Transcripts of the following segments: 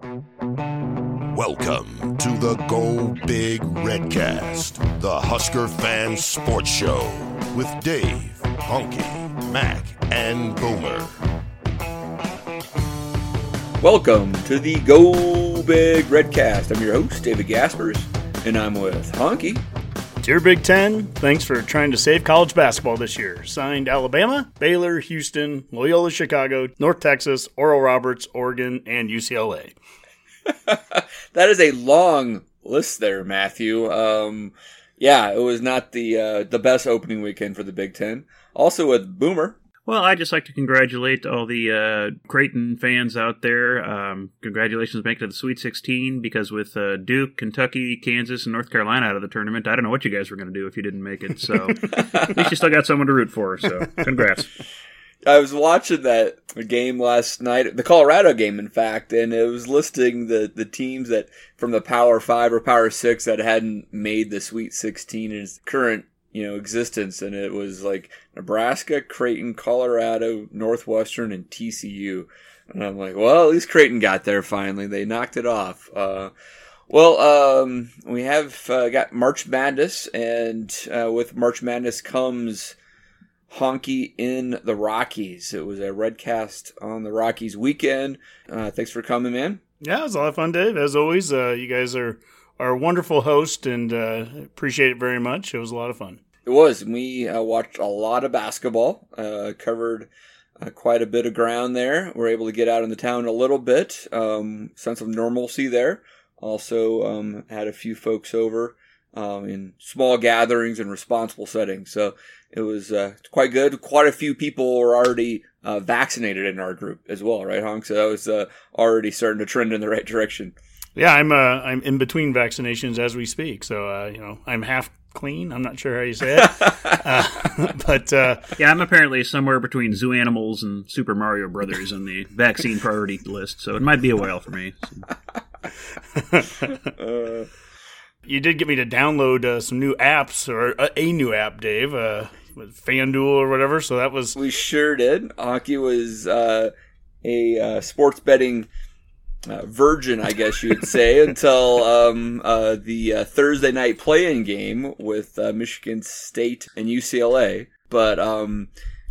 Welcome to the Go Big Redcast, the Husker fan sports show with Dave, Honky, Mac, and Boomer. Welcome to the Go Big Redcast. I'm your host, David Gaspers, and I'm with Honky. Dear Big Ten, thanks for trying to save college basketball this year. Signed Alabama, Baylor, Houston, Loyola Chicago, North Texas, Oral Roberts, Oregon, and UCLA. that is a long list there, Matthew. Um, yeah, it was not the uh, the best opening weekend for the Big Ten. Also with Boomer, well, I'd just like to congratulate all the uh, Creighton fans out there. Um, congratulations making it to the Sweet 16 because with uh, Duke, Kentucky, Kansas, and North Carolina out of the tournament, I don't know what you guys were going to do if you didn't make it. So at least you still got someone to root for. So congrats. I was watching that game last night, the Colorado game, in fact, and it was listing the, the teams that from the Power Five or Power Six that hadn't made the Sweet 16 in its current you know existence and it was like Nebraska, Creighton, Colorado, Northwestern and TCU. And I'm like, well, at least Creighton got there finally. They knocked it off. Uh, well, um, we have uh, got March Madness, and uh, with March Madness comes Honky in the Rockies. It was a redcast on the Rockies weekend. Uh, thanks for coming, man. Yeah, it was a lot of fun, Dave. As always, uh, you guys are our wonderful host, and uh, appreciate it very much. It was a lot of fun. It was. We uh, watched a lot of basketball, uh, covered uh, quite a bit of ground there. We are able to get out in the town a little bit, um, sense of normalcy there. Also, um, had a few folks over um, in small gatherings and responsible settings. So it was uh, quite good. Quite a few people were already uh, vaccinated in our group as well, right, Honk? So that was already starting to trend in the right direction. Yeah, I'm uh, I'm in between vaccinations as we speak, so uh, you know I'm half clean. I'm not sure how you say it, uh, but uh, yeah, I'm apparently somewhere between Zoo Animals and Super Mario Brothers on the vaccine priority list, so it might be a while for me. So. you did get me to download uh, some new apps or uh, a new app, Dave, with FanDuel or whatever. So that was we sure did. Honky was a sports betting uh, virgin, I guess you'd say, until um, uh, the uh, Thursday night play-in game with uh, Michigan State and UCLA. But um,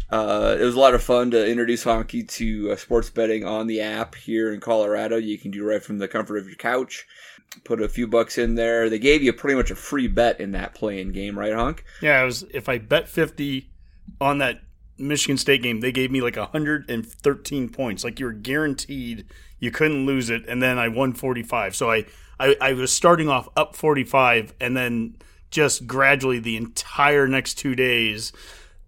uh, it was a lot of fun to introduce Honky to uh, sports betting on the app here in Colorado. You can do right from the comfort of your couch. Put a few bucks in there. They gave you pretty much a free bet in that play-in game, right, Honk? Yeah, it was. If I bet fifty on that Michigan State game, they gave me like 113 points. Like you were guaranteed you couldn't lose it. And then I won 45. So I, I, I was starting off up 45 and then just gradually the entire next two days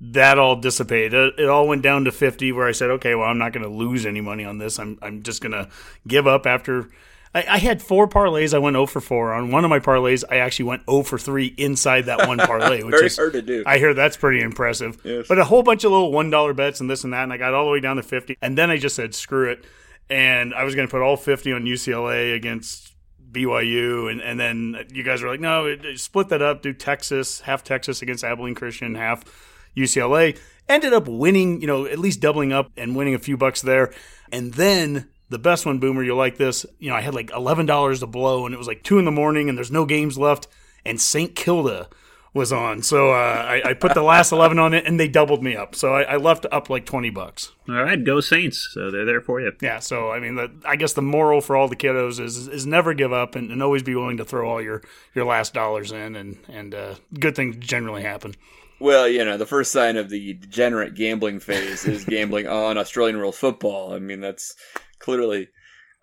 that all dissipated. It, it, all went down to 50 where I said, okay, well, I'm not going to lose any money on this. I'm, I'm just going to give up after I, I, had four parlays. I went 0 for 4 on one of my parlays. I actually went 0 for 3 inside that one parlay, which Very is hard to do. I hear that's pretty impressive. Yes. But a whole bunch of little one dollar bets and this and that, and I got all the way down to 50. And then I just said, screw it, and I was going to put all 50 on UCLA against BYU, and and then you guys were like, no, split that up, do Texas half Texas against Abilene Christian, half UCLA. Ended up winning, you know, at least doubling up and winning a few bucks there, and then the best one, Boomer, you'll like this. You know, I had like $11 to blow, and it was like 2 in the morning, and there's no games left, and St. Kilda was on. So uh, I, I, put the last 11 on it, and they doubled me up. So I, I, left up like 20 bucks. All right, go Saints. So they're there for you. Yeah, so I mean, the, I guess the moral for all the kiddos is is never give up and, and always be willing to throw all your, your last dollars in, and, and uh, good things generally happen. Well, you know, the first sign of the degenerate gambling phase is gambling on Australian rules football. I mean, that's clearly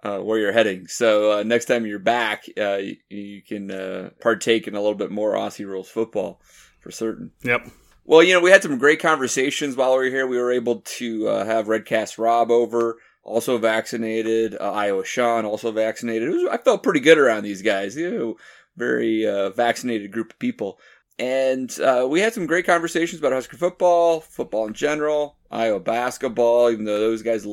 uh, where you're heading. So uh, next time you're back, uh, you, you, can uh, partake in a little bit more Aussie rules football for certain. Yep. Well, you know, we had some great conversations while we were here. We were able to uh, have Redcast Rob over. also vaccinated. Uh, Iowa Sean also vaccinated. Was, I felt pretty good around these guys. You know, very uh, vaccinated group of people. And uh, we had some great conversations about Husker football, football in general, Iowa basketball, even though those guys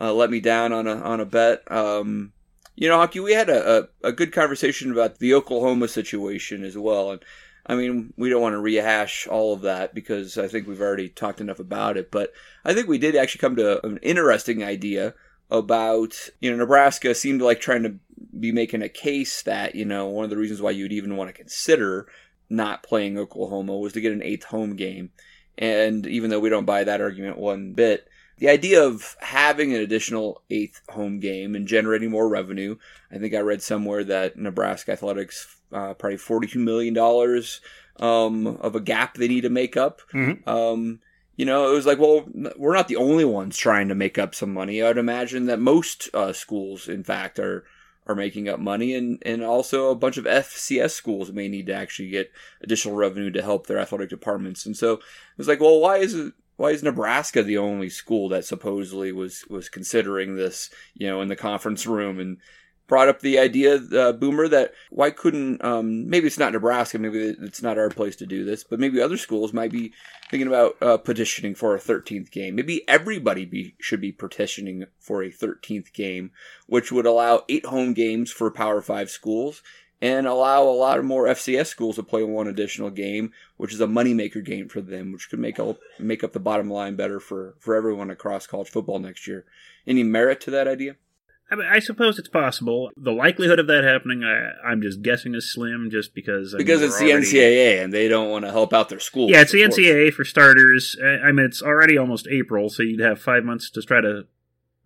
uh, let me down on a on a bet. Um, you know, Honky, we had a, a, a, good conversation about the Oklahoma situation as well. And I mean, we don't want to rehash all of that because I think we've already talked enough about it. But I think we did actually come to an interesting idea about, you know, Nebraska seemed like trying to be making a case that, you know, one of the reasons why you'd even want to consider not playing Oklahoma was to get an eighth home game. And even though we don't buy that argument one bit, the idea of having an additional eighth home game and generating more revenue. I think I read somewhere that Nebraska athletics uh, probably forty-two million dollars um, of a gap they need to make up. Mm-hmm. Um, you know, it was like, well, we're not the only ones trying to make up some money. I'd imagine that most uh, schools, in fact, are are making up money, and and also a bunch of FCS schools may need to actually get additional revenue to help their athletic departments. And so it was like, well, why is it? Why is Nebraska the only school that supposedly was was considering this, you know, in the conference room and brought up the idea, uh, Boomer, that why couldn't um, maybe it's not Nebraska, maybe it's not our place to do this, but maybe other schools might be thinking about uh, petitioning for a 13th game. Maybe everybody be, should be petitioning for a 13th game, which would allow eight home games for Power Five schools and allow a lot of more FCS schools to play one additional game, which is a moneymaker game for them, which could make up make up the bottom line better for for everyone across college football next year. Any merit to that idea? I, mean, I suppose it's possible. The likelihood of that happening, I, am just guessing, is slim. Just because I because mean, it's the already... NCAA and they don't want to help out their school. Yeah, it's the NCAA for starters. I mean, it's already almost April, so you'd have five months to try to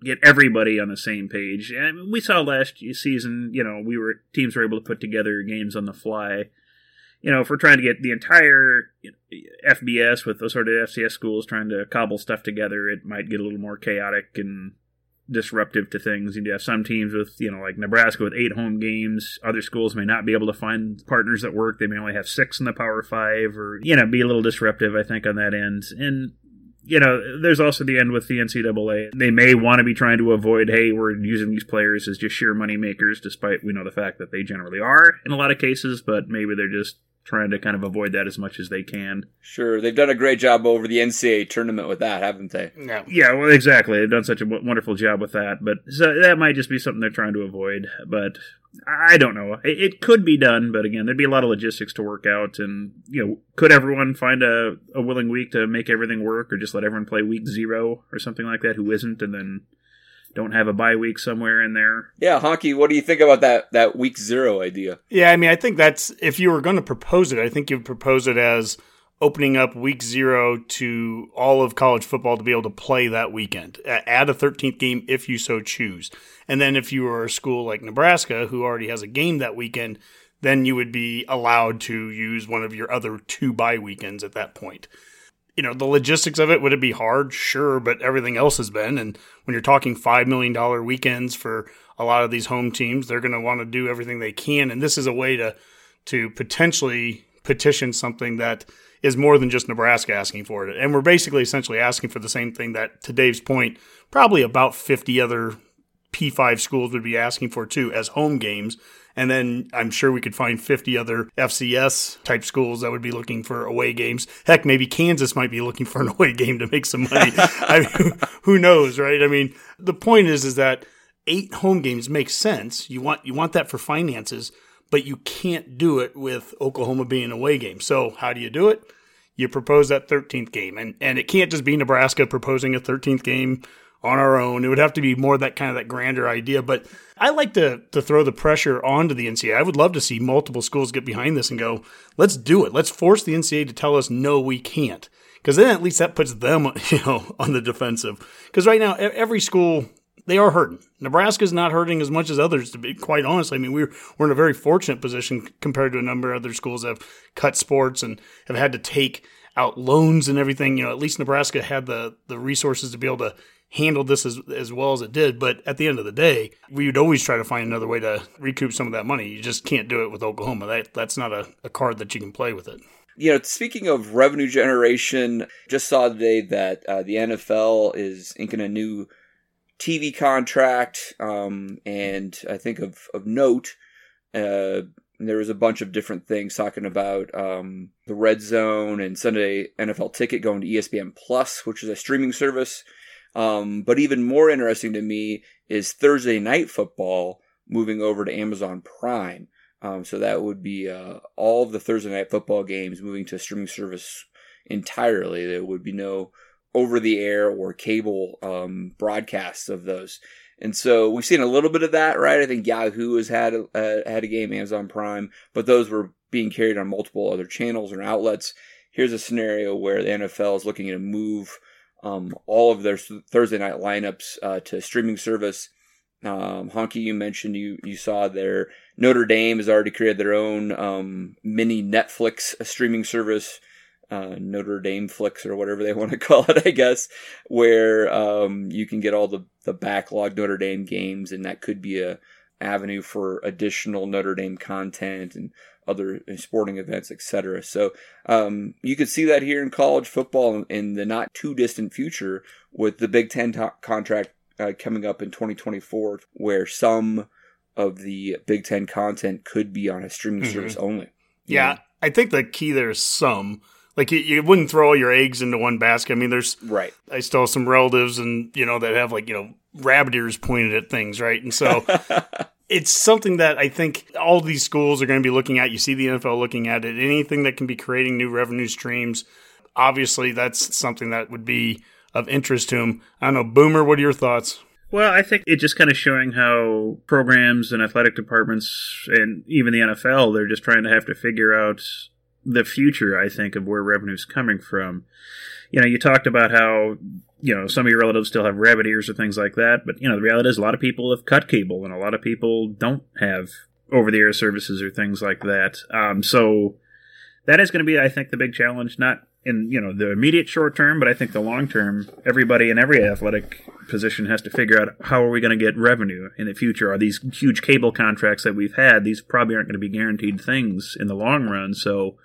get everybody on the same page. And we saw last season, you know, we were teams were able to put together games on the fly. You know, if we're trying to get the entire FBS with those sort of FCS schools trying to cobble stuff together, it might get a little more chaotic and disruptive to things. You have some teams with, you know, like Nebraska with eight home games. Other schools may not be able to find partners that work. They may only have six in the Power Five, or you know, be a little disruptive. I think on that end, and you know, there's also the end with the NCAA. They may want to be trying to avoid, hey, we're using these players as just sheer money makers, despite we know the fact that they generally are in a lot of cases, but maybe they're just trying to kind of avoid that as much as they can. Sure, they've done a great job over the NCAA tournament with that, haven't they? Yeah, yeah, well, exactly. They've done such a wonderful job with that, but so that might just be something they're trying to avoid. But I don't know. It, it, could be done, but again, there'd be a lot of logistics to work out, and you know, could everyone find a, a willing week to make everything work, or just let everyone play week zero or something like that who isn't, and then don't have a bye week somewhere in there. Yeah, Honky, what do you think about that that week zero idea? Yeah, I mean, I think that's if you were going to propose it, I think you'd propose it as opening up week zero to all of college football to be able to play that weekend. Add a 13th game if you so choose. And then if you were a school like Nebraska, who already has a game that weekend, then you would be allowed to use one of your other two bye weekends at that point you know, the logistics of it, would it be hard? Sure, but everything else has been. And when you're talking $5 million weekends for a lot of these home teams, they're going to want to do everything they can. And this is a way to, to potentially petition something that is more than just Nebraska asking for it. And we're basically essentially asking for the same thing that, to Dave's point, probably about 50 other P5 schools would be asking for too as home games. And then I'm sure we could find 50 other FCS type schools that would be looking for away games. Heck, maybe Kansas might be looking for an away game to make some money. I mean, who knows, right? I mean, the point is, is that eight home games makes sense. You want, you want that for finances, but you can't do it with Oklahoma being an away game. So how do you do it? You propose that 13th game and, and it can't just be Nebraska proposing a 13th game on our own. It would have to be more that kind of that grander idea. But I like to to throw the pressure onto the NCAA. I would love to see multiple schools get behind this and go, let's do it. Let's force the NCAA to tell us no, we can't. Because then at least that puts them, you know, on the defensive. Because right now every school they are hurting. Nebraska's not hurting as much as others, to be quite honest. I mean, we're we're in a very fortunate position compared to a number of other schools that have cut sports and have had to take out loans and everything. You know, at least Nebraska had the the resources to be able to handled this as, as well as it did. But at the end of the day, we would always try to find another way to recoup some of that money. You just can't do it with Oklahoma. That that's not a, a card that you can play with it. You know, speaking of revenue generation, just saw today that uh, the NFL is inking a new TV contract, um, and I think of of note, uh, there was a bunch of different things talking about um, the Red Zone and Sunday NFL Ticket going to ESPN Plus, which is a streaming service. Um, but even more interesting to me is Thursday Night Football moving over to Amazon Prime. Um, so that would be uh, all of the Thursday Night Football games moving to a streaming service entirely. There would be no over the air or cable um, broadcasts of those. And so we've seen a little bit of that, right? I think Yahoo has had uh, had a game, Amazon Prime, but those were being carried on multiple other channels and outlets. Here's a scenario where the NFL is looking to move um, all of their Thursday night lineups uh, to streaming service. Um, Honky, you mentioned you you saw their Notre Dame has already created their own um, mini Netflix streaming service uh, Notre Dame flicks or whatever they want to call it, I guess, where um, you can get all the, the backlog Notre Dame games, and that could be a avenue for additional Notre Dame content and other sporting events, etc. So um, you could see that here in college football in the not too distant future with the Big Ten to- contract uh, coming up in 2024, where some of the Big Ten content could be on a streaming mm-hmm. service only. Yeah, know? I think the key there is some like you, you, wouldn't throw all your eggs into one basket. I mean, there's right. I still have some relatives, and you know that have like you know rabbit ears pointed at things, right? And so it's something that I think all these schools are going to be looking at. You see the NFL looking at it. Anything that can be creating new revenue streams, obviously, that's something that would be of interest to them. I don't know, Boomer. What are your thoughts? Well, I think it's just kind of showing how programs and athletic departments and even the NFL, they're just trying to have to figure out the future, I think, of where revenue's coming from. You know, you talked about how, you know, some of your relatives still have rabbit ears or things like that, but, you know, the reality is a lot of people have cut cable and a lot of people don't have over the air services or things like that. Um, so that is going to be, I think, the big challenge, not in, you know, the immediate short term, but I think the long term, everybody in every athletic position has to figure out how are we going to get revenue in the future? Are these huge cable contracts that we've had, these probably aren't going to be guaranteed things in the long run. So,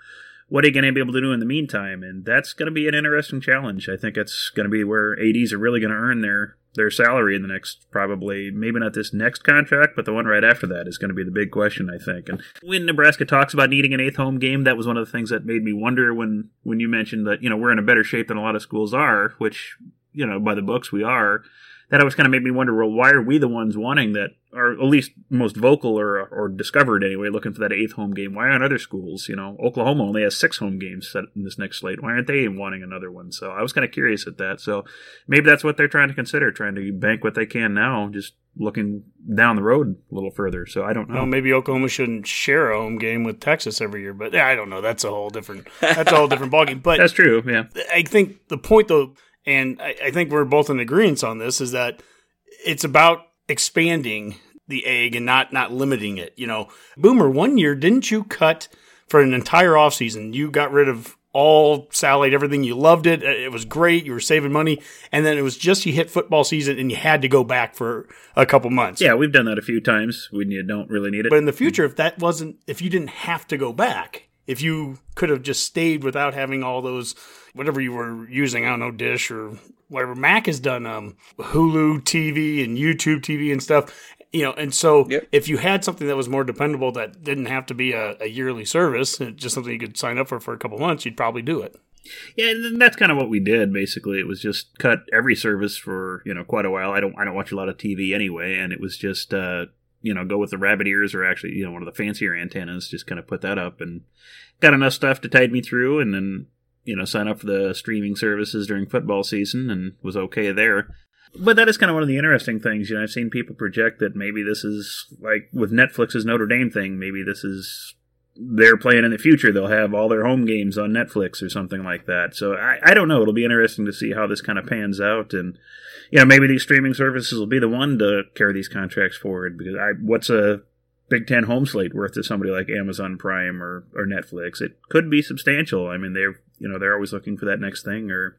what are you going to be able to do in the meantime? And that's going to be an interesting challenge. I think it's going to be where ADs are really going to earn their their salary in the next probably maybe not this next contract, but the one right after that is going to be the big question, I think. And when Nebraska talks about needing an eighth home game, that was one of the things that made me wonder when when you mentioned that you know we're in a better shape than a lot of schools are, which you know by the books we are that always kind of made me wonder, well, why are we the ones wanting that, or at least most vocal or or discovered anyway, looking for that eighth home game? Why aren't other schools? You know, Oklahoma only has six home games set in this next slate. Why aren't they wanting another one? So I was kind of curious at that. So maybe that's what they're trying to consider, trying to bank what they can now, just looking down the road a little further. So I don't know. Well, maybe Oklahoma shouldn't share a home game with Texas every year, but yeah, I don't know. That's a whole different. That's a whole different ballgame. But that's true. Yeah, I think the point though and I, I think we're both in agreement on this, is that it's about expanding the egg and not not limiting it. You know, Boomer, one year didn't you cut for an entire off season? You got rid of all salad, everything. You loved it. It was great. You were saving money, and then it was just you hit football season and you had to go back for a couple months. Yeah, we've done that a few times when you don't really need it. But in the future, if that wasn't, if you didn't have to go back, if you could have just stayed without having all those whatever you were using, I don't know, Dish or whatever. Mac has done um, Hulu TV and YouTube TV and stuff. You know, and so yep. if you had something that was more dependable that didn't have to be a, a yearly service, just something you could sign up for for a couple months, you'd probably do it. Yeah, and that's kind of what we did. Basically, it was just cut every service for you know quite a while. I don't I don't watch a lot of TV anyway, and it was just uh, you know go with the rabbit ears or actually you know one of the fancier antennas. Just kind of put that up and got enough stuff to tide me through, and then you know, sign up for the streaming services during football season and was okay there. But that is kind of one of the interesting things. You know, I've seen people project that maybe this is like with Netflix's Notre Dame thing, maybe this is their plan in the future. They'll have all their home games on Netflix or something like that. So I, I don't know. It'll be interesting to see how this kind of pans out. And, you know, maybe these streaming services will be the one to carry these contracts forward because I, what's a Big Ten home slate worth to somebody like Amazon Prime or, or Netflix? It could be substantial. I mean, they're you know they're always looking for that next thing or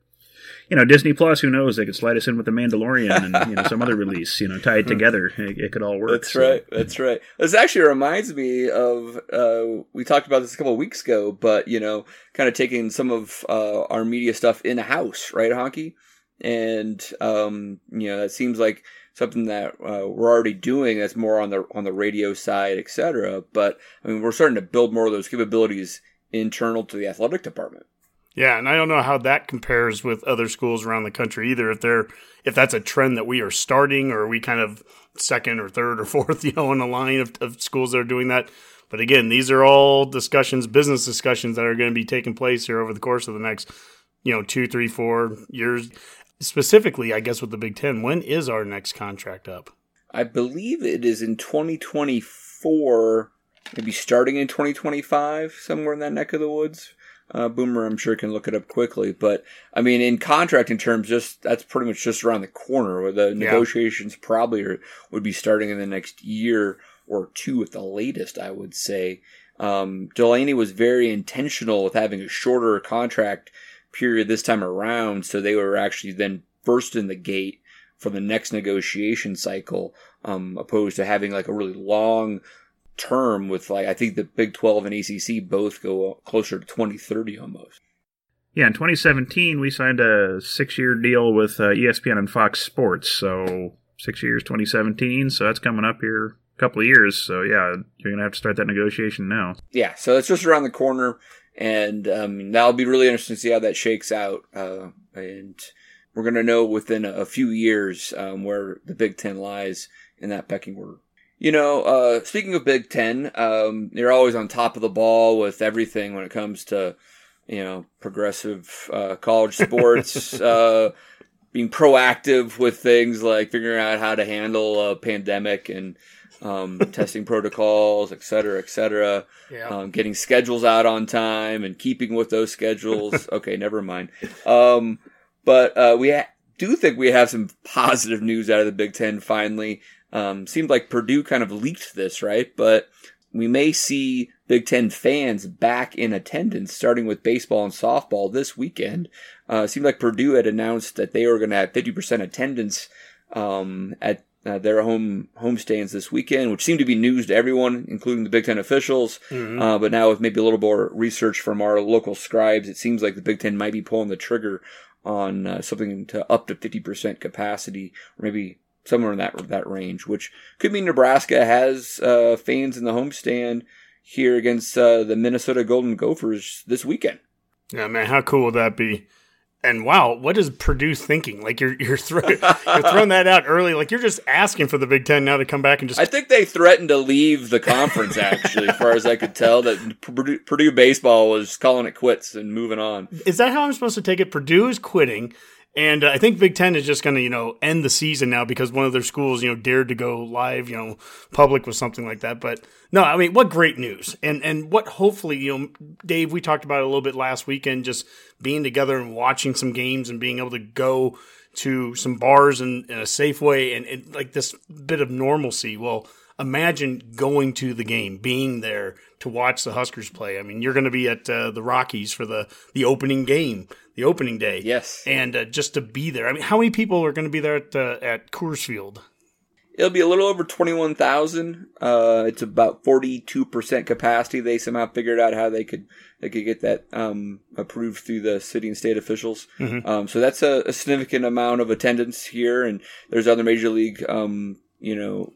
you know Disney Plus. Who knows? They could slide us in with the Mandalorian and you know some other release. You know, tied together, it, it could all work. That's so. right. That's right. This actually reminds me of uh, we talked about this a couple of weeks ago, but you know, kind of taking some of uh, our media stuff in house, right, Honky? And um, you know, it seems like something that uh, we're already doing that's more on the on the radio side, etc. But I mean, we're starting to build more of those capabilities internal to the athletic department. Yeah, and I don't know how that compares with other schools around the country either. If they're if that's a trend that we are starting, or we kind of second or third or fourth, you know, in a line of, of schools that are doing that. But again, these are all discussions, business discussions that are going to be taking place here over the course of the next, you know, two, three, four years. Specifically, I guess with the Big Ten, when is our next contract up? I believe it is in 2024, maybe starting in 2025, somewhere in that neck of the woods. Uh, Boomer, I'm sure can look it up quickly, but I mean, in contracting terms, just that's pretty much just around the corner. Where the negotiations yeah. probably are, would be starting in the next year or two at the latest. I would say. Um, Delany was very intentional with having a shorter contract period this time around, so they were actually then first in the gate for the next negotiation cycle, um, opposed to having like a really long term with like I think the Big 12 and ACC both go closer to 2030 almost. Yeah, in 2017 we signed a 6-year deal with uh, ESPN and Fox Sports, so 6 years 2017, so that's coming up here a couple of years. So yeah, you're going to have to start that negotiation now. Yeah, so it's just around the corner and um, that'll be really interesting to see how that shakes out uh, and we're going to know within a few years um, where the Big 10 lies in that pecking order. You know, uh, speaking of Big Ten, um, you're always on top of the ball with everything when it comes to, you know, progressive uh, college sports, uh, being proactive with things like figuring out how to handle a pandemic and um, testing protocols, et cetera, et cetera. Yeah. Um, getting schedules out on time and keeping with those schedules. okay, never mind. Um, but uh, we ha- do think we have some positive news out of the Big Ten finally. Um, seemed like Purdue kind of leaked this, right? But we may see Big Ten fans back in attendance, starting with baseball and softball this weekend. Uh, seemed like Purdue had announced that they were going to have 50% attendance um, at uh, their home home stands this weekend, which seemed to be news to everyone, including the Big Ten officials. Mm-hmm. Uh, but now, with maybe a little more research from our local scribes, it seems like the Big Ten might be pulling the trigger on uh, something to up to 50% capacity, or maybe somewhere in that that range, which could mean Nebraska has uh, fans in the homestand here against uh, the Minnesota Golden Gophers this weekend. Yeah, man, how cool would that be? And wow, what is Purdue thinking? Like you're you're, throw, you're throwing that out early. Like you're just asking for the Big Ten now to come back and just. I think they threatened to leave the conference. Actually, as far as I could tell, that Purdue, Purdue baseball was calling it quits and moving on. Is that how I'm supposed to take it? Purdue is quitting. And I think Big Ten is just going to, you know, end the season now because one of their schools, you know, dared to go live, you know, public with something like that. But no, I mean, what great news, and and what hopefully, you know, Dave, we talked about it a little bit last weekend, just being together and watching some games and being able to go to some bars in, in a safe way and, and like this bit of normalcy. Well, imagine going to the game, being there to watch the Huskers play. I mean, you're going to be at uh, the Rockies for the the opening game the opening day. Yes, and uh, just to be there. I mean, how many people are going to be there at uh, at Coors Field? It'll be a little over twenty one thousand. Uh, it's about forty two percent capacity. They somehow figured out how they could they could get that um, approved through the city and state officials. Mm-hmm. Um, so that's a, a, significant amount of attendance here. And there's other major league um, you know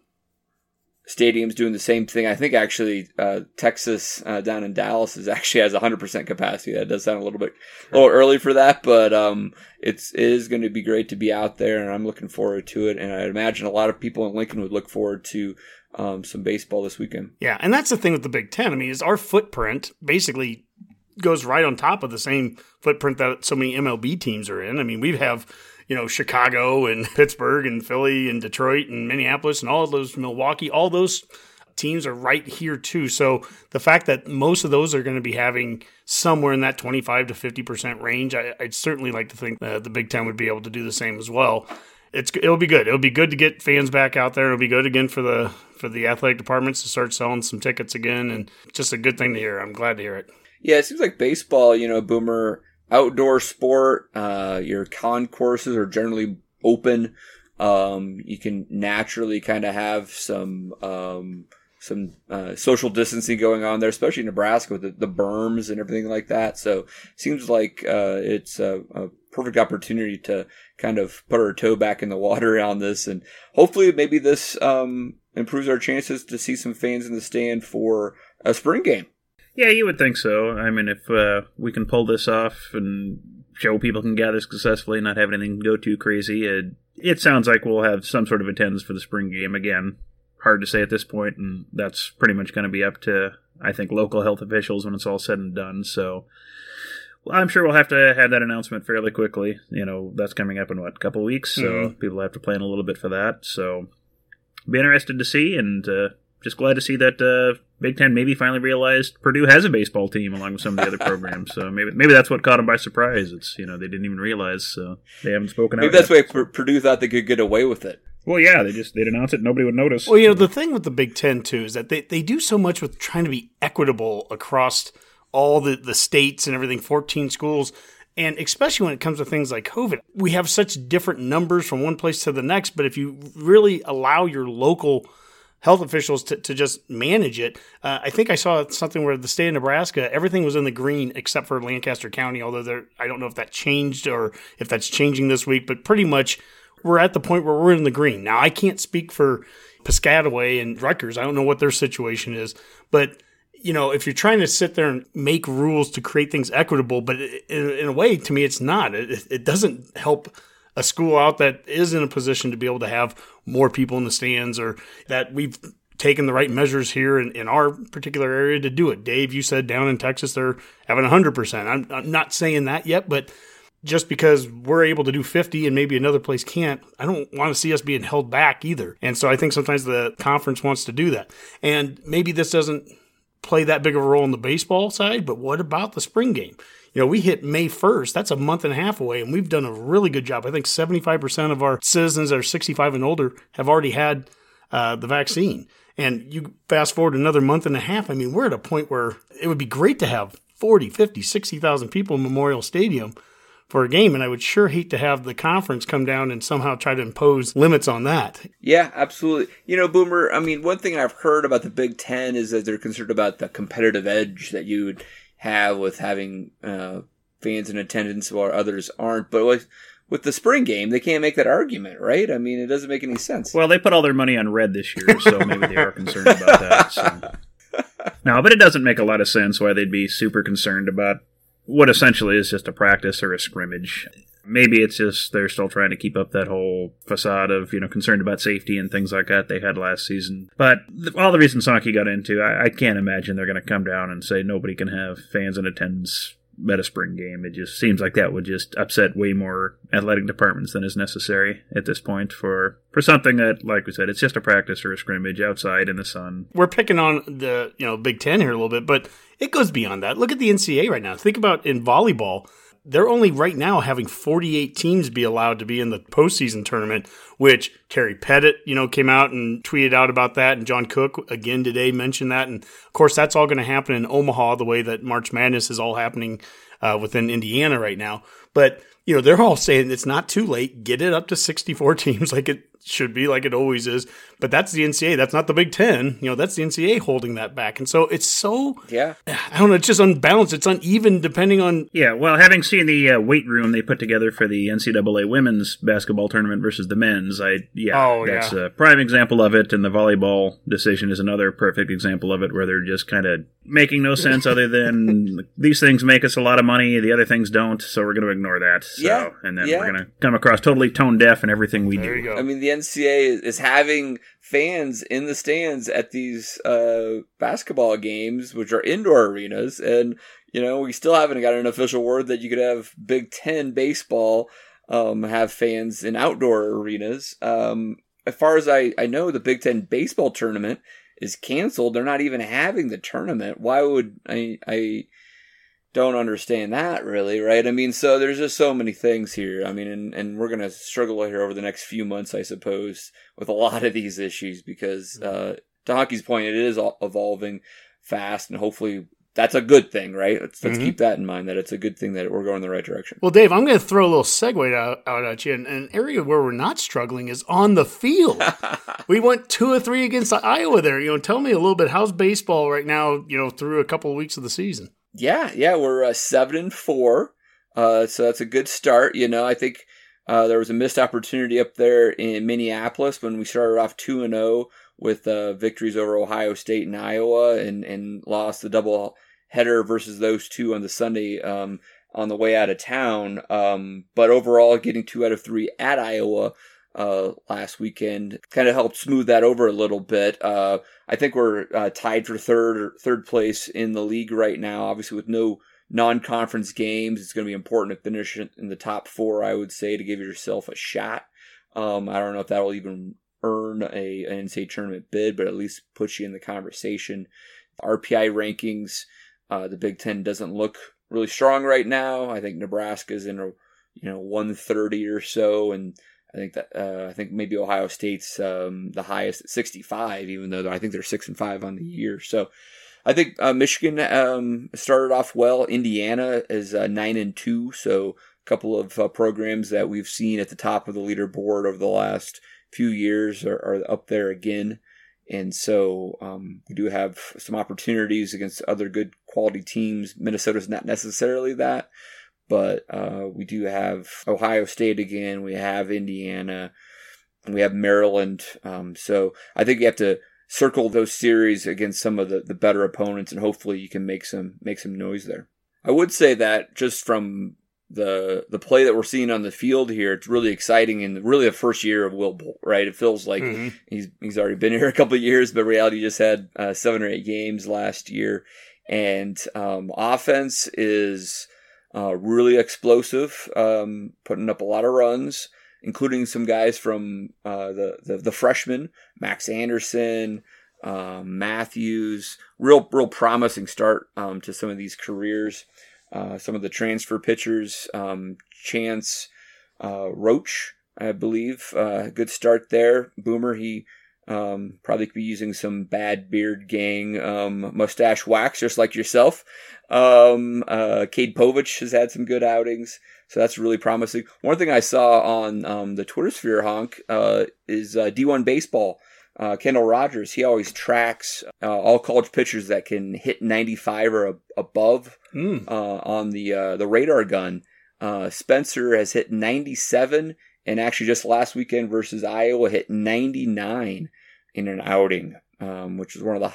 stadiums doing the same thing. I think actually uh, Texas uh, down in Dallas is actually has 100% capacity. That does sound a little bit a little early for that, but um, it's it is going to be great to be out there, and I'm looking forward to it. And I imagine a lot of people in Lincoln would look forward to um, some baseball this weekend. Yeah, and that's the thing with the Big Ten. I mean, is our footprint basically goes right on top of the same footprint that so many MLB teams are in. I mean, we have you know, Chicago and Pittsburgh and Philly and Detroit and Minneapolis and all of those, Milwaukee, all those teams are right here too. So the fact that most of those are going to be having somewhere in that 25 to 50% range, I, would certainly like to think that the Big Ten would be able to do the same as well. It's it'll be good. It'll be good to get fans back out there. It'll be good again for the for the athletic departments to start selling some tickets again, and just a good thing to hear. I'm glad to hear it. Yeah, it seems like baseball. You know, Boomer outdoor sport. Uh, your concourses are generally open. Um, you can naturally kind of have some um, some uh, social distancing going on there, especially Nebraska with the, the, berms and everything like that. So seems like uh, it's a, a, perfect opportunity to kind of put our toe back in the water on this, and hopefully maybe this um, improves our chances to see some fans in the stand for a spring game. Yeah, you would think so. I mean, if uh, we can pull this off and show people can gather successfully, and not have anything go too crazy, it, it sounds like we'll have some sort of attendance for the spring game again. Hard to say at this point, and that's pretty much going to be up to I think local health officials when it's all said and done. So well, I'm sure we'll have to have that announcement fairly quickly. You know, that's coming up in what a couple weeks, so mm-hmm. people have to plan a little bit for that. So be interested to see, and uh, just glad to see that uh, Big Ten maybe finally realized Purdue has a baseball team along with some of the other programs. So maybe maybe that's what caught them by surprise. It's you know they didn't even realize, so they haven't spoken maybe out. Maybe that's why Purdue thought they could get away with it. Well, yeah, they just they'd announce it, nobody would notice. Well, you know, the thing with the Big Ten too is that they, they do so much with trying to be equitable across all the, the states and everything, 14 schools. And especially when it comes to things like COVID, we have such different numbers from one place to the next. But if you really allow your local health officials to, to just manage it, uh, I think I saw something where the state of Nebraska, everything was in the green except for Lancaster County, although there, I don't know if that changed or if that's changing this week, but pretty much we're at the point where we're in the green. Now, I can't speak for Piscataway and Rutgers. I don't know what their situation is, but you know, if you're trying to sit there and make rules to create things equitable, but in, in a way, to me, it's not. It, it, doesn't help a school out that is in a position to be able to have more people in the stands or that we've taken the right measures here in, in our particular area to do it. Dave, you said down in Texas they're having 100%. I'm, I'm not saying that yet, but just because we're able to do 50 and maybe another place can't, I don't want to see us being held back either. And so I think sometimes the conference wants to do that. And maybe this doesn't play that big of a role in the baseball side, but what about the spring game? You know, we hit May 1st. That's a month and a half away, and we've done a really good job. I think 75% of our citizens that are 65 and older have already had uh, the vaccine. And you fast forward another month and a half, I mean, we're at a point where it would be great to have 40, 50, 60,000 people in Memorial Stadium for a game. And I would sure hate to have the conference come down and somehow try to impose limits on that. Yeah, absolutely. You know, Boomer, I mean, one thing I've heard about the Big Ten is that they're concerned about the competitive edge that you would have with having uh, fans in attendance while others aren't. But with, with the spring game, they can't make that argument, right? I mean, it doesn't make any sense. Well, they put all their money on red this year, so maybe they are concerned about that. So. No, but it doesn't make a lot of sense why they'd be super concerned about what essentially is just a practice or a scrimmage. Maybe it's just they're still trying to keep up that whole facade of, you know, concerned about safety and things like that they had last season. But all the reasons Honky got into, I, I can't imagine they're going to come down and say nobody can have fans in attendance at a spring game. It just seems like that would just upset way more athletic departments than is necessary at this point for for something that, like we said, it's just a practice or a scrimmage outside in the sun. We're picking on the you know Big Ten here a little bit, but it goes beyond that. Look at the NCAA right now. Think about in volleyball. They're only right now having 48 teams be allowed to be in the postseason tournament, which Terry Pettit, you know, came out and tweeted out about that. And John Cook, again today, mentioned that. And of course, that's all going to happen in Omaha the way that March Madness is all happening uh, within Indiana right now. But, you know, they're all saying it's not too late. Get it up to 64 teams like it should be like it always is. But that's the NCAA. That's not the Big Ten. You know, that's the NCAA holding that back. And so it's so yeah. I don't know. It's just unbalanced. It's uneven depending on. Yeah. Well, having seen the uh, weight room they put together for the NCAA women's basketball tournament versus the men's, I yeah, oh, that's yeah. a prime example of it. And the volleyball decision is another perfect example of it, where they're just kind of making no sense other than these things make us a lot of money, the other things don't, so we're going to ignore that. So, yeah. And then yeah. we're going to come across totally tone deaf in everything we there do. You go. I mean, the NCAA is having fans in the stands at these uh, basketball games, which are indoor arenas, and you know we still haven't got an official word that you could have Big Ten baseball um, have fans in outdoor arenas. Um, as far as I, I know, the Big Ten baseball tournament is canceled. They're not even having the tournament. Why would I? I don't understand that really, right? I mean, so there's just so many things here. I mean, and, and we're going to struggle here over the next few months, I suppose, with a lot of these issues because, uh, to Honky's point, it is evolving fast and hopefully that's a good thing, right? Let's, let's mm-hmm. keep that in mind that it's a good thing that we're going in the right direction. Well, Dave, I'm going to throw a little segue out, out at you. And an area where we're not struggling is on the field. we went two or three against Iowa there. You know, tell me a little bit how's baseball right now, you know, through a couple of weeks of the season? Yeah, yeah, we're uh, seven and four. Uh, so that's a good start. You know, I think uh, there was a missed opportunity up there in Minneapolis when we started off two and zero oh with uh, victories over Ohio State and Iowa, and and lost the double header versus those two on the Sunday um, on the way out of town. Um, but overall, getting two out of three at Iowa. Uh, last weekend kind of helped smooth that over a little bit. Uh, I think we're uh, tied for third or third place in the league right now. Obviously, with no non-conference games, it's going to be important to finish in the top four. I would say to give yourself a shot. Um, I don't know if that will even earn a an NCAA tournament bid, but at least put you in the conversation. RPI rankings, uh, the Big Ten doesn't look really strong right now. I think Nebraska's in a you know 130 or so, and I think that uh, I think maybe Ohio State's um, the highest at 65, even though I think they're six and five on the year. So I think uh, Michigan um, started off well. Indiana is uh, nine and two, so a couple of uh, programs that we've seen at the top of the leaderboard over the last few years are, are up there again. And so um, we do have some opportunities against other good quality teams. Minnesota's not necessarily that, but uh, we do have Ohio State again. We have Indiana, we have Maryland. Um, so I think you have to circle those series against some of the, the better opponents, and hopefully you can make some make some noise there. I would say that just from the the play that we're seeing on the field here, it's really exciting and really the first year of Will Bolt, right? It feels like mm-hmm. he's he's already been here a couple of years, but reality just had uh, seven or eight games last year, and um, offense is uh, really explosive, um, putting up a lot of runs, including some guys from uh, the, the, the freshmen, Max Anderson, um, Matthews. Real real promising start um, to some of these careers. Uh, some of the transfer pitchers, um, Chance uh, Roach, I believe, uh, good start there. Boomer, he um, probably could be using some bad beard gang um, mustache wax, just like yourself. Um, uh, Cade Povich has had some good outings, so that's really promising. One thing I saw on um, the Twitter sphere, honk, uh, is uh, D1 baseball. Uh, Kendall Rogers, he always tracks uh, all college pitchers that can hit 95 or a- above mm. uh, on the uh, the radar gun. Uh, Spencer has hit 97, and actually just last weekend versus Iowa hit 99 in an outing, um, which is one of the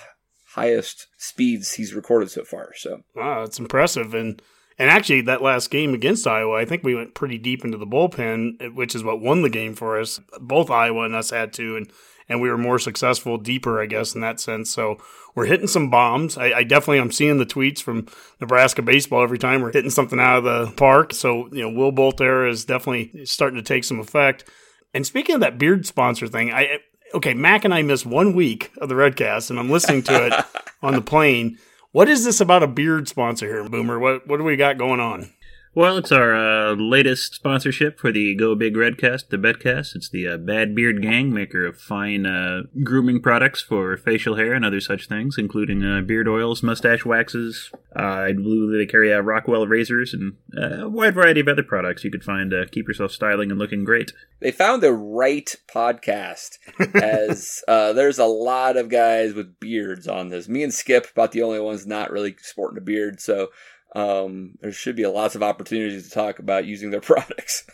highest speeds he's recorded so far. So wow, that's impressive. And and actually, that last game against Iowa, I think we went pretty deep into the bullpen, which is what won the game for us. Both Iowa and us had to, and and we were more successful, deeper, I guess, in that sense. So we're hitting some bombs. I, I definitely am seeing the tweets from Nebraska baseball every time we're hitting something out of the park. So you know, Will Bolt there is definitely starting to take some effect. And speaking of that beard sponsor thing, I okay, Mac and I missed one week of the Redcast, and I'm listening to it on the plane. What is this about a beard sponsor here, Boomer? What what do we got going on? Well, it's our uh, latest sponsorship for the Go Big Redcast, the Betcast. It's the uh, Bad Beard Gang, maker of fine uh, grooming products for facial hair and other such things, including uh, beard oils, mustache waxes. Uh, I believe they carry out Rockwell razors and uh, a wide variety of other products you could find to keep yourself styling and looking great. They found the right podcast, as there's a lot of guys with beards on this. Me and Skip about the only ones not really sporting a beard, so um, there should be lots of opportunities to talk about using their products.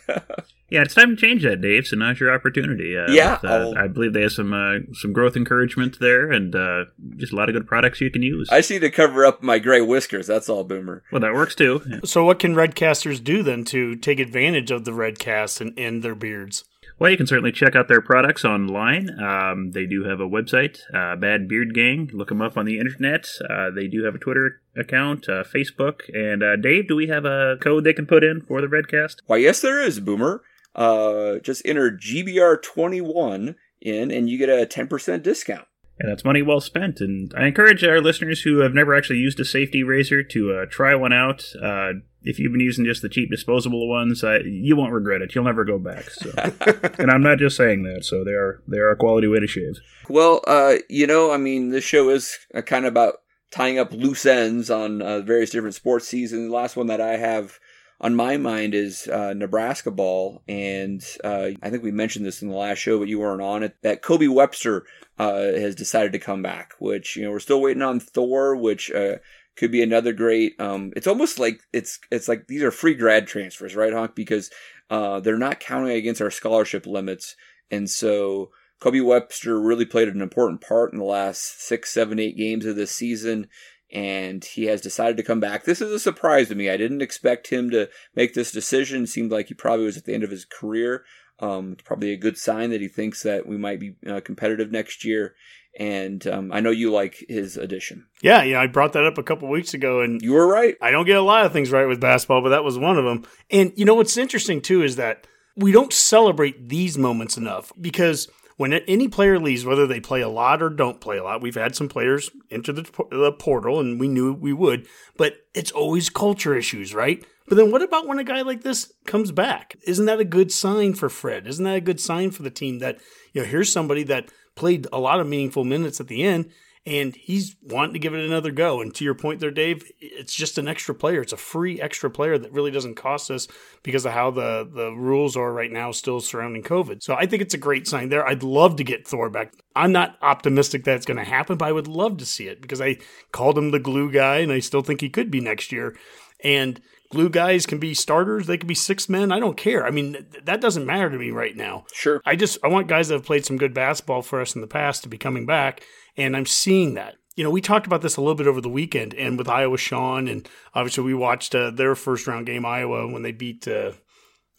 yeah, it's time to change that, Dave. So now's your opportunity. Uh, yeah, with, uh, I believe they have some uh, some growth encouragement there, and uh, just a lot of good products you can use. I see to cover up my gray whiskers. That's all, Boomer. Well, that works too. Yeah. So, what can Redcasters do then to take advantage of the Redcast and, and their beards? Well, you can certainly check out their products online. Um, they do have a website, uh, Bad Beard Gang. Look them up on the internet. Uh, they do have a Twitter account, uh, Facebook. And uh, Dave, do we have a code they can put in for the Redcast? Why, yes, there is, Boomer. Uh, just enter GBR21 in, and you get a 10% discount. And that's money well spent. And I encourage our listeners who have never actually used a safety razor to uh, try one out. Uh, if you've been using just the cheap disposable ones, uh, you won't regret it. You'll never go back. So. and I'm not just saying that. So they are they are a quality way to shave. Well, uh, you know, I mean, this show is kind of about tying up loose ends on uh, various different sports seasons. The last one that I have on my mind is uh, Nebraska ball, and uh, I think we mentioned this in the last show, but you weren't on it. That Kobe Webster uh, has decided to come back, which you know we're still waiting on Thor, which uh, could be another great. Um, it's almost like it's it's like these are free grad transfers, right, Honk? Because uh, they're not counting against our scholarship limits, and so Kobe Webster really played an important part in the last six, seven, eight games of this season and he has decided to come back. This is a surprise to me. I didn't expect him to make this decision. It seemed like he probably was at the end of his career. Um, it's probably a good sign that he thinks that we might be uh, competitive next year. And um, I know you like his addition. Yeah, yeah, I brought that up a couple weeks ago, and you were right. I don't get a lot of things right with basketball, but that was one of them. And you know what's interesting too is that we don't celebrate these moments enough because when any player leaves, whether they play a lot or don't play a lot, we've had some players enter the, the portal and we knew we would, but it's always culture issues, right? But then what about when a guy like this comes back? Isn't that a good sign for Fred? Isn't that a good sign for the team that, you know, here's somebody that played a lot of meaningful minutes at the end and he's wanting to give it another go. And to your point there, Dave, it's just an extra player. It's a free extra player that really doesn't cost us because of how the, the rules are right now still surrounding COVID. So I think it's a great sign there. I'd love to get Thor back. I'm not optimistic that it's going to happen, but I would love to see it because I called him the glue guy and I still think he could be next year. And glue guys can be starters they can be six men i don't care i mean that doesn't matter to me right now sure i just i want guys that have played some good basketball for us in the past to be coming back and I'm seeing that. You know, we talked about this a little bit over the weekend, and with Iowa Sean, and obviously we watched uh, their first round game, Iowa, when they beat uh,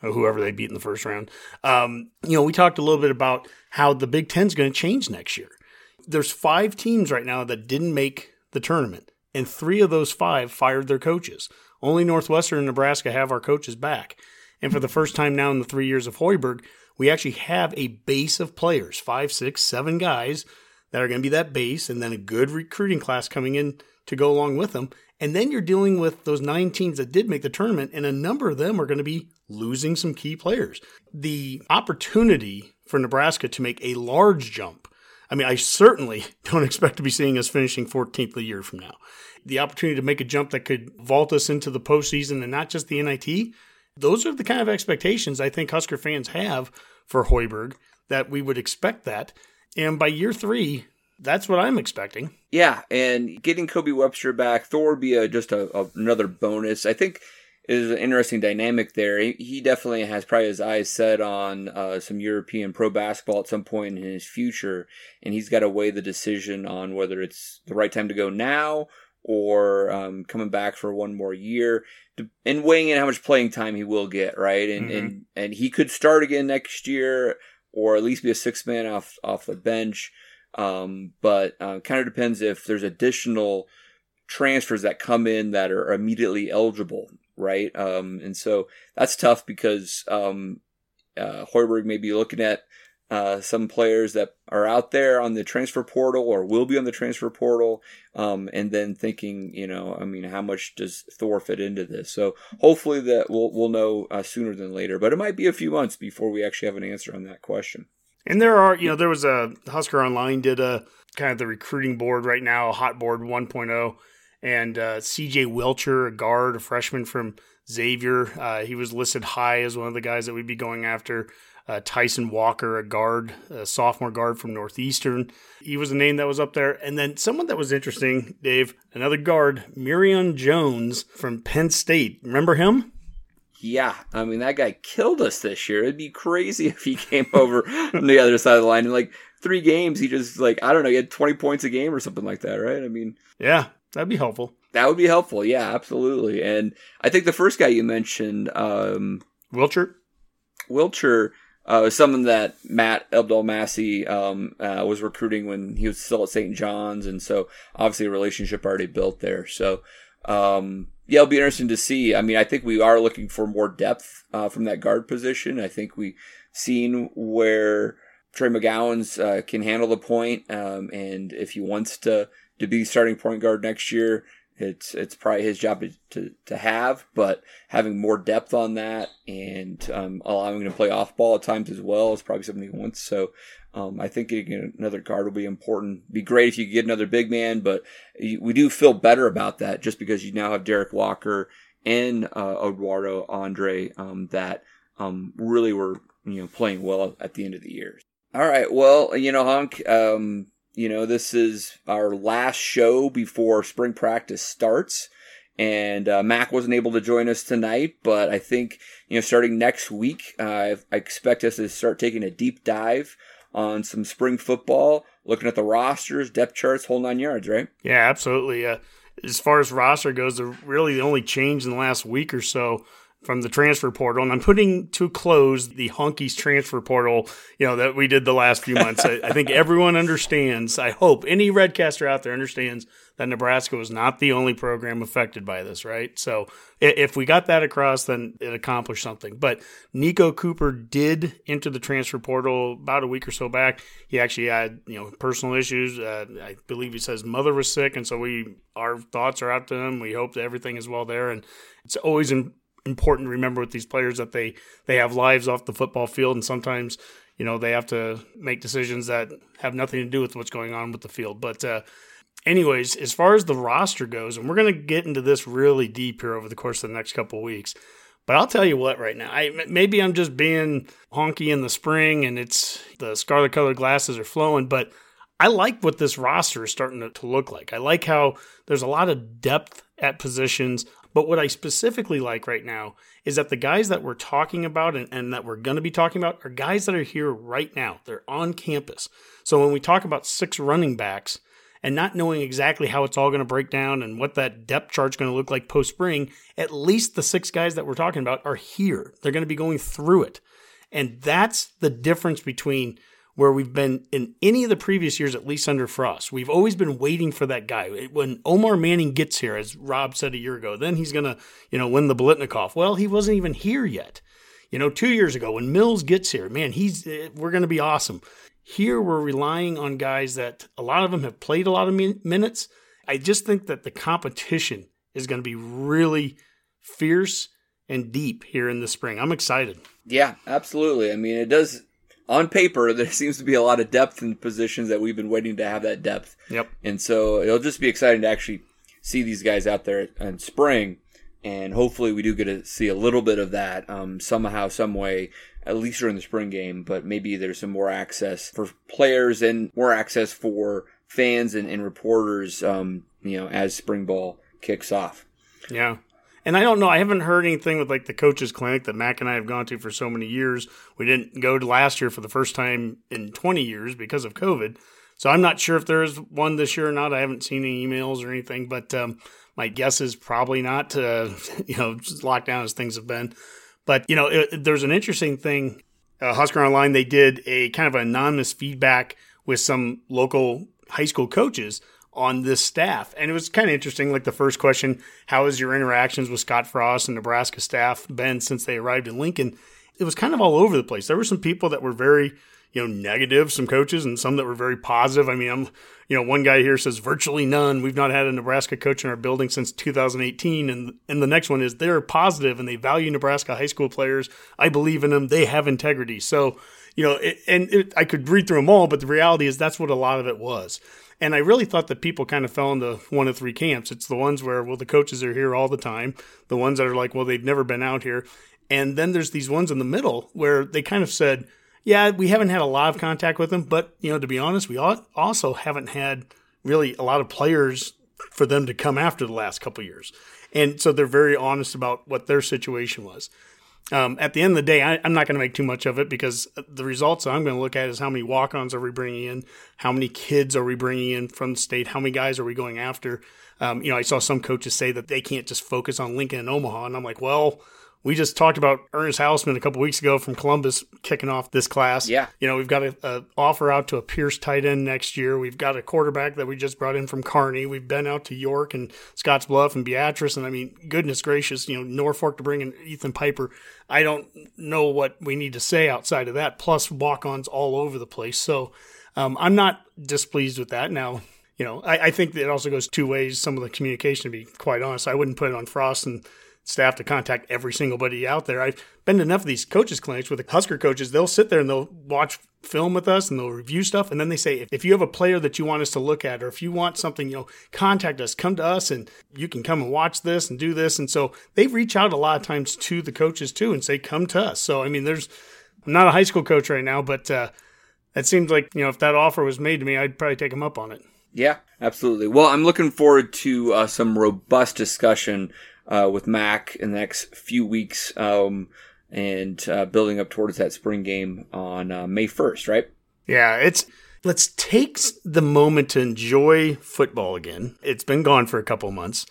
whoever they beat in the first round. Um, you know, we talked a little bit about how the Big Ten is going to change next year. There's five teams right now that didn't make the tournament, and three of those five fired their coaches. Only Northwestern and Nebraska have our coaches back. And for the first time now in the three years of Hoiberg, we actually have a base of players five, six, seven guys that are going to be that base and then a good recruiting class coming in to go along with them. And then you're dealing with those nine teams that did make the tournament, and a number of them are going to be losing some key players. The opportunity for Nebraska to make a large jump. I mean, I certainly don't expect to be seeing us finishing 14th a year from now. The opportunity to make a jump that could vault us into the postseason and not just the NIT, those are the kind of expectations I think Husker fans have for Hoiberg that we would expect that. And by year three, that's what I'm expecting. Yeah, and getting Kobe Webster back, Thor would be a, just a, a, another bonus. I think is an interesting dynamic there. He, he, definitely has probably his eyes set on uh, some European pro basketball at some point in his future, and he's got to weigh the decision on whether it's the right time to go now or um, coming back for one more year, and weighing in how much playing time he will get, right? And mm-hmm. and and he could start again next year or at least be a six man off off the bench. Um, but uh, kind of depends if there's additional transfers that come in that are immediately eligible, right? Um, and so that's tough because um, uh, Hoiberg may be looking at uh, some players that are out there on the transfer portal or will be on the transfer portal, um, and then thinking, you know, I mean, how much does Thor fit into this? So hopefully that we'll we'll know uh, sooner than later, but it might be a few months before we actually have an answer on that question. And there are, you know, there was a Husker Online did a kind of the recruiting board right now, hot board 1.0, and uh, CJ Wilcher, a guard, a freshman from Xavier, uh, he was listed high as one of the guys that we'd be going after uh, Tyson Walker, a guard, a sophomore guard from Northeastern. He was a name that was up there. And then someone that was interesting, Dave, another guard, Myreon Jones from Penn State. Remember him? Yeah, I mean that guy killed us this year. It'd be crazy if he came over from the other side of the line in like three games. He just like I don't know, he had twenty points a game or something like that, right? I mean, yeah, that'd be helpful. That would be helpful. Yeah, absolutely. And I think the first guy you mentioned, um, Wilcher, Wilcher uh, was someone that Matt Abdelmassih um, uh, was recruiting when he was still at St. John's, and so obviously a relationship already built there. So um, yeah, it'll be interesting to see. I mean, I think we are looking for more depth uh, from that guard position. I think we've seen where Trey McGowens uh, can handle the point, um, and if he wants to to be starting point guard next year, it's it's probably his job to, to, have, but having more depth on that and um, allowing him to play off ball at times as well is probably something he wants. So um, I think getting another guard will be important. Be great if you get another big man, but we do feel better about that just because you now have Derek Walker and uh, Eduardo Andre um, that um, really were you know playing well at the end of the year. All right, well you know Hunk, um, You know, this is our last show before spring practice starts. And uh, Mac wasn't able to join us tonight, but I think, you know, starting next week, uh, I expect us to start taking a deep dive on some spring football, looking at the rosters, depth charts, whole nine yards, right? Yeah, absolutely. Uh, as far as roster goes, really the only change in the last week or so from the transfer portal, and I'm putting to close the Honky's transfer portal, you know, that we did the last few months. I, I, think everyone understands. I hope any Redcaster out there understands that Nebraska was not the only program affected by this, right? So if we got that across, then it accomplished something. But Nico Cooper did enter the transfer portal about a week or so back. He actually had, you know, personal issues. Uh, I believe he says mother was sick, and so we our thoughts are out to him. We hope that everything is well there, and it's always in, important to remember with these players that they they have lives off the football field, and sometimes you know they have to make decisions that have nothing to do with what's going on with the field. But uh, anyways, as far as the roster goes, and we're to get into this really deep here over the course of the next couple weeks. But I'll tell you what, right now, I, maybe I'm just being honky in the spring, and it's the scarlet colored glasses are flowing, but. I like what this roster is starting to, to look like. I like how there's a lot of depth at positions. But what I specifically like right now is that the guys that we're talking about and, and that we're going to be talking about are guys that are here right now. They're on campus. So when we talk about six running backs and not knowing exactly how it's all going to break down and what that depth chart's going to look like post spring, at least the six guys that we're talking about are here. They're going to be going through it. And that's the difference between where we've been in any of the previous years, at least under Frost. We've always been waiting for that guy. When Omar Manning gets here, as Rob said a year ago, then he's going to, you know, win the Biletnikoff. Well, he wasn't even here yet. You know, two years ago when Mills gets here, man, he's eh, we're going to be awesome. Here we're relying on guys that a lot of them have played a lot of minutes. I just think that the competition is going to be really fierce and deep here in the spring. I'm excited. Yeah, absolutely. I mean, it does on paper, there seems to be a lot of depth in positions that we've been waiting to have that depth. Yep. And so it'll just be exciting to actually see these guys out there in spring. And hopefully we do get to see a little bit of that um, somehow, some way, at least during the spring game. But maybe there's some more access for players and more access for fans and, and reporters, um, you know, as spring ball kicks off. Yeah. And I don't know. I haven't heard anything with like the coaches clinic that Mac and I have gone to for so many years. We didn't go to last year for the first time in 20 years because of COVID. So I'm not sure if there is one this year or not. I haven't seen any emails or anything, but um, my guess is probably not. Uh, you know, just lockdown as things have been. But you know, it, there's an interesting thing. Uh, Husker Online they did a kind of anonymous feedback with some local high school coaches on this staff. And it was kind of interesting. Like the first question, how has your interactions with Scott Frost and Nebraska staff been since they arrived in Lincoln? It was kind of all over the place. There were some people that were very, you know, negative, some coaches, and some that were very positive. I mean, I'm, you know, one guy here says virtually none. We've not had a Nebraska coach in our building since 2018. And, and the next one is they're positive and they value Nebraska high school players. I believe in them. They have integrity. So, you know, it, and it, I could read through them all, but the reality is that's what a lot of it was. And I really thought that people kind of fell into one of three camps. It's the ones where, well, the coaches are here all the time, the ones that are like, well, they've never been out here. And then there's these ones in the middle where they kind of said, yeah, we haven't had a lot of contact with them, but, you know, to be honest, we also haven't had really a lot of players for them to come after the last couple years. And so they're very honest about what their situation was. Um, at the end of the day, I, am not going to make too much of it because the results I'm going to look at is how many walk-ons are we bringing in, how many kids are we bringing in from the state, how many guys are we going after. Um, you know, I saw some coaches say that they can't just focus on Lincoln and Omaha, and I'm like, well, we just talked about Ernest Hausmann a couple weeks ago from Columbus kicking off this class. Yeah. You know, we've got an offer out to a Pierce tight end next year. We've got a quarterback that we just brought in from Kearney. We've been out to York and Scottsbluff and Beatrice. And I mean, goodness gracious, you know, Norfolk to bring in Ethan Piper. I don't know what we need to say outside of that, plus walk ons all over the place. So um, I'm not displeased with that. Now, you know, I, I think it also goes two ways. Some of the communication, to be quite honest, I wouldn't put it on Frost and staff to contact every single buddy out there. I've been to enough of these coaches clinics with the Husker coaches. They'll sit there and they'll watch film with us and they'll review stuff. And then they say, if you have a player that you want us to look at, or if you want something, you know, contact us, come to us and you can come and watch this and do this. And so they reach out a lot of times to the coaches too and say, come to us. So, I mean, there's, I'm not a high school coach right now, but, uh, it seems like you know if that offer was made to me, I'd probably take them up on it. Yeah, absolutely. Well, I'm looking forward to uh, some robust discussion uh, with Mac in the next few weeks, um, and uh, building up towards that spring game on uh, May 1st. Right? Yeah, it's let's take the moment to enjoy football again. It's been gone for a couple months.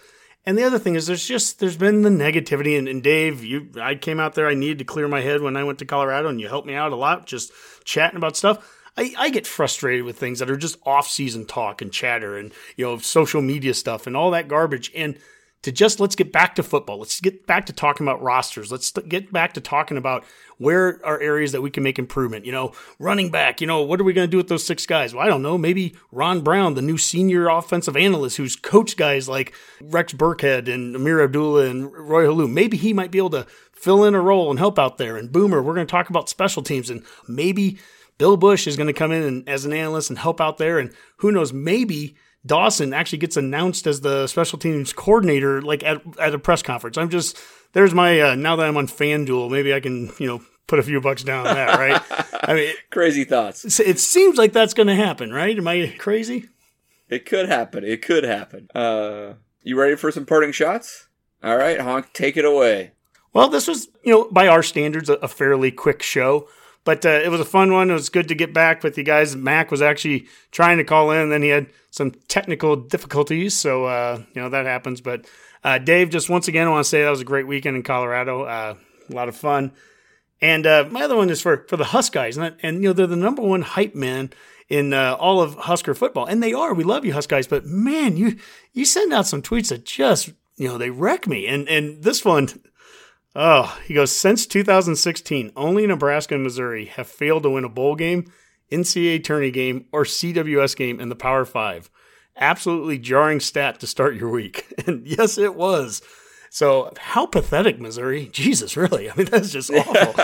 And the other thing is, there's just there's been the negativity. And, and, Dave, you, I came out there. I needed to clear my head when I went to Colorado, and you helped me out a lot, just chatting about stuff. I, I get frustrated with things that are just off-season talk and chatter, and you know, social media stuff and all that garbage. And to just let's get back to football. Let's get back to talking about rosters. Let's get back to talking about where are areas that we can make improvement. You know, running back, you know, what are we going to do with those six guys? Well, I don't know. Maybe Ron Brown, the new senior offensive analyst who's coached guys like Rex Burkhead and Ameer Abdullah and Roy Helu, maybe he might be able to fill in a role and help out there. And Boomer, we're going to talk about special teams and maybe Bill Busch is going to come in and, as an analyst and help out there. And who knows, maybe – Dawson actually gets announced as the special teams coordinator, like at, at a press conference. I'm just there's my uh, now that I'm on FanDuel, maybe I can you know put a few bucks down on that, right? I mean, crazy thoughts. It seems like that's going to happen, right? Am I crazy? It could happen. It could happen. Uh, you ready for some parting shots? All right, Honk, take it away. Well, this was, you know, by our standards, a fairly quick show. But uh, it was a fun one. It was good to get back with you guys. Mac was actually trying to call in, and then he had some technical difficulties, so uh, you know that happens. But uh, Dave, just once again, I want to say that was a great weekend in Colorado. Uh, a lot of fun. And uh, my other one is for for the Husk guys, and, and you know they're the number one hype man in uh, all of Husker football, and they are. We love you, Husk guys, but man, you you send out some tweets that just you know they wreck me. And and this one, Oh, he goes, since 2016, only Nebraska and Missouri have failed to win a bowl game, NCAA tourney game, or CWS game in the Power Five. Absolutely jarring stat to start your week. And yes, it was. So, how pathetic, Missouri. Jesus, really? I mean, that's just awful.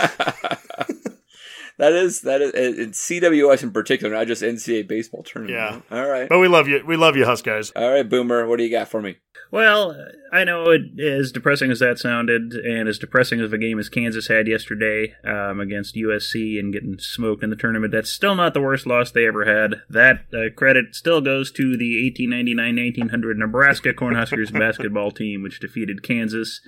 that is that is it's CWS in particular, not just NCAA baseball tournament. Yeah. All right. But we love you. We love you, Husk guys. All right, Boomer. What do you got for me? Well, I know it, as depressing as that sounded, and as depressing of a game as Kansas had yesterday um, against USC and getting smoked in the tournament, that's still not the worst loss they ever had. That uh, credit still goes to the 1899-1900 Nebraska Cornhuskers basketball team, which defeated Kansas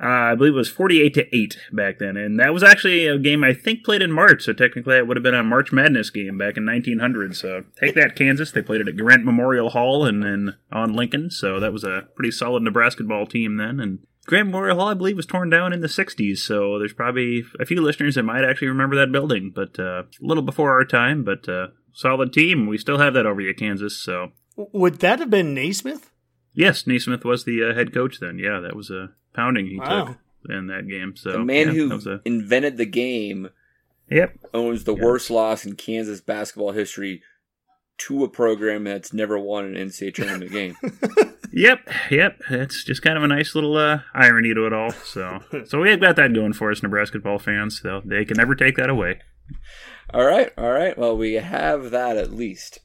uh, I believe it was 48 to 8 back then. And that was actually a game I think played in March. So technically it would have been a March Madness game back in 1900. So take that, Kansas. They played it at Grant Memorial Hall and then on Lincoln. So that was a pretty solid Nebraska ball team then. And Grant Memorial Hall, I believe, was torn down in the 60s. So there's probably a few listeners that might actually remember that building. But uh, a little before our time, but uh, solid team. We still have that over you, Kansas. So would that have been Naismith? Yes, Naismith was the uh, head coach then. Yeah, that was a pounding he wow. took in that game. So the man yeah, who a... invented the game, yep, owns the yep. worst loss in Kansas basketball history to a program that's never won an NCAA tournament game. yep, yep. It's just kind of a nice little uh, irony to it all. So, so we have got that going for us, Nebraska ball fans. So they can never take that away. All right, all right. Well, we have that at least.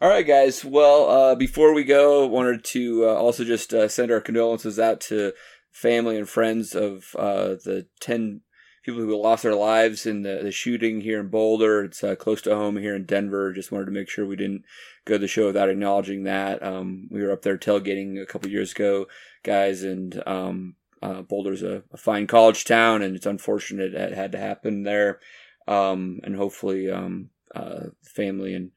All right, guys. Well, uh, before we go, wanted to uh, also just uh, send our condolences out to family and friends of uh, the 10 people who lost their lives in the, the shooting here in Boulder. It's uh, close to home here in Denver. Just wanted to make sure we didn't go to the show without acknowledging that. Um, we were up there tailgating a couple years ago, guys, and um, uh, Boulder's a, a, fine college town, and it's unfortunate it had to happen there. Um, and hopefully, um, family and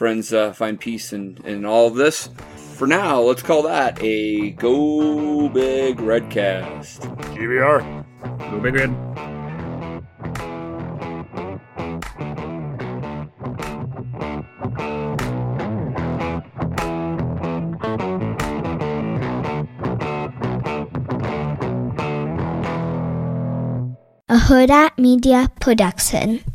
friends uh, find peace in, in all of this. For now, let's call that a Go Big Redcast. GBR. Go Big Red. a Hurrdat Media Production.